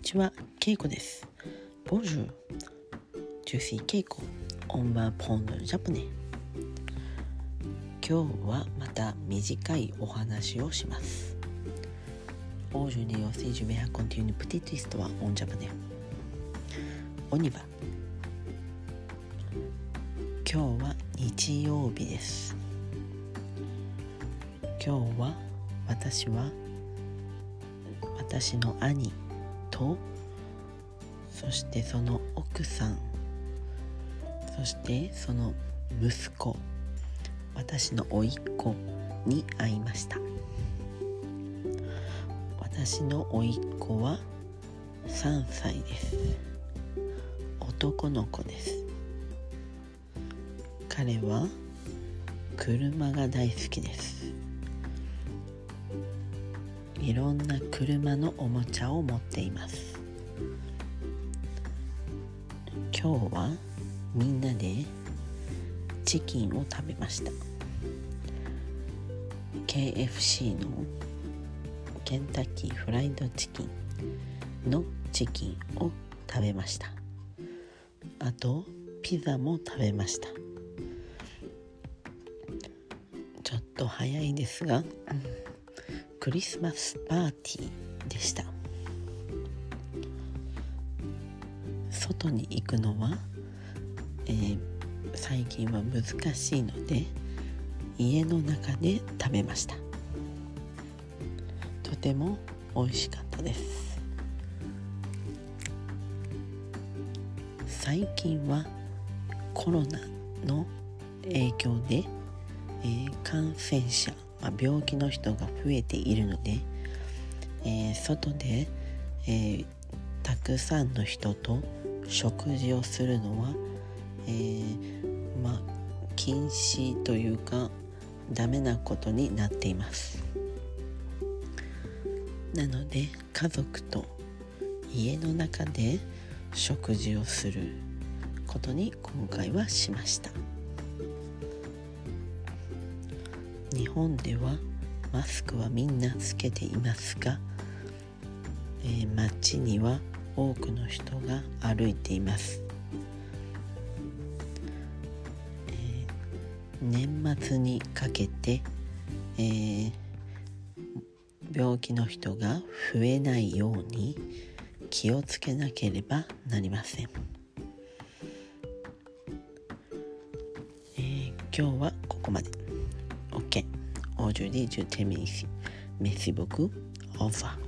にちは、ケイコです。 Bonjour、je suis ケイコ、 on va apprendre japonais。今日はまた短いお話をします。 Aujourd'hui aussi je vais raconter une petite histoire en japonais。 On y va、今日は日曜日です。今日は私は私の兄、とそしてその奥さん。そしてその息子。私の甥っ子に会いました。私の甥っ子は3歳です。男の子です。彼は車が大好きです。いろんな車のおもちゃを持っています。今日はみんなでチキンを食べました。KFC のケンタッキーフライドチキンのチキンを食べました。あとピザも食べました。ちょっと早いですが、クリスマスパーティーでした。外に行くのは、えー最近は難しいので家の中で食べました。とても美味しかったです。最近はコロナの影響で、えー感染者まあ、病気の人が増えているので、えー外で、えーたくさんの人と食事をするのは、えーまあ禁止というかダメなことになっています。なので家族と家の中で食事をすることに今回はしました。日本ではマスクはみんなつけていますが、えー街には多くの人が歩いています、えー年末にかけて、えー病気の人が増えないように気をつけなければなりません、えー今日はここまで。OK. Aujourd'hui, je termine ici. Merci beaucoup. Au revoir.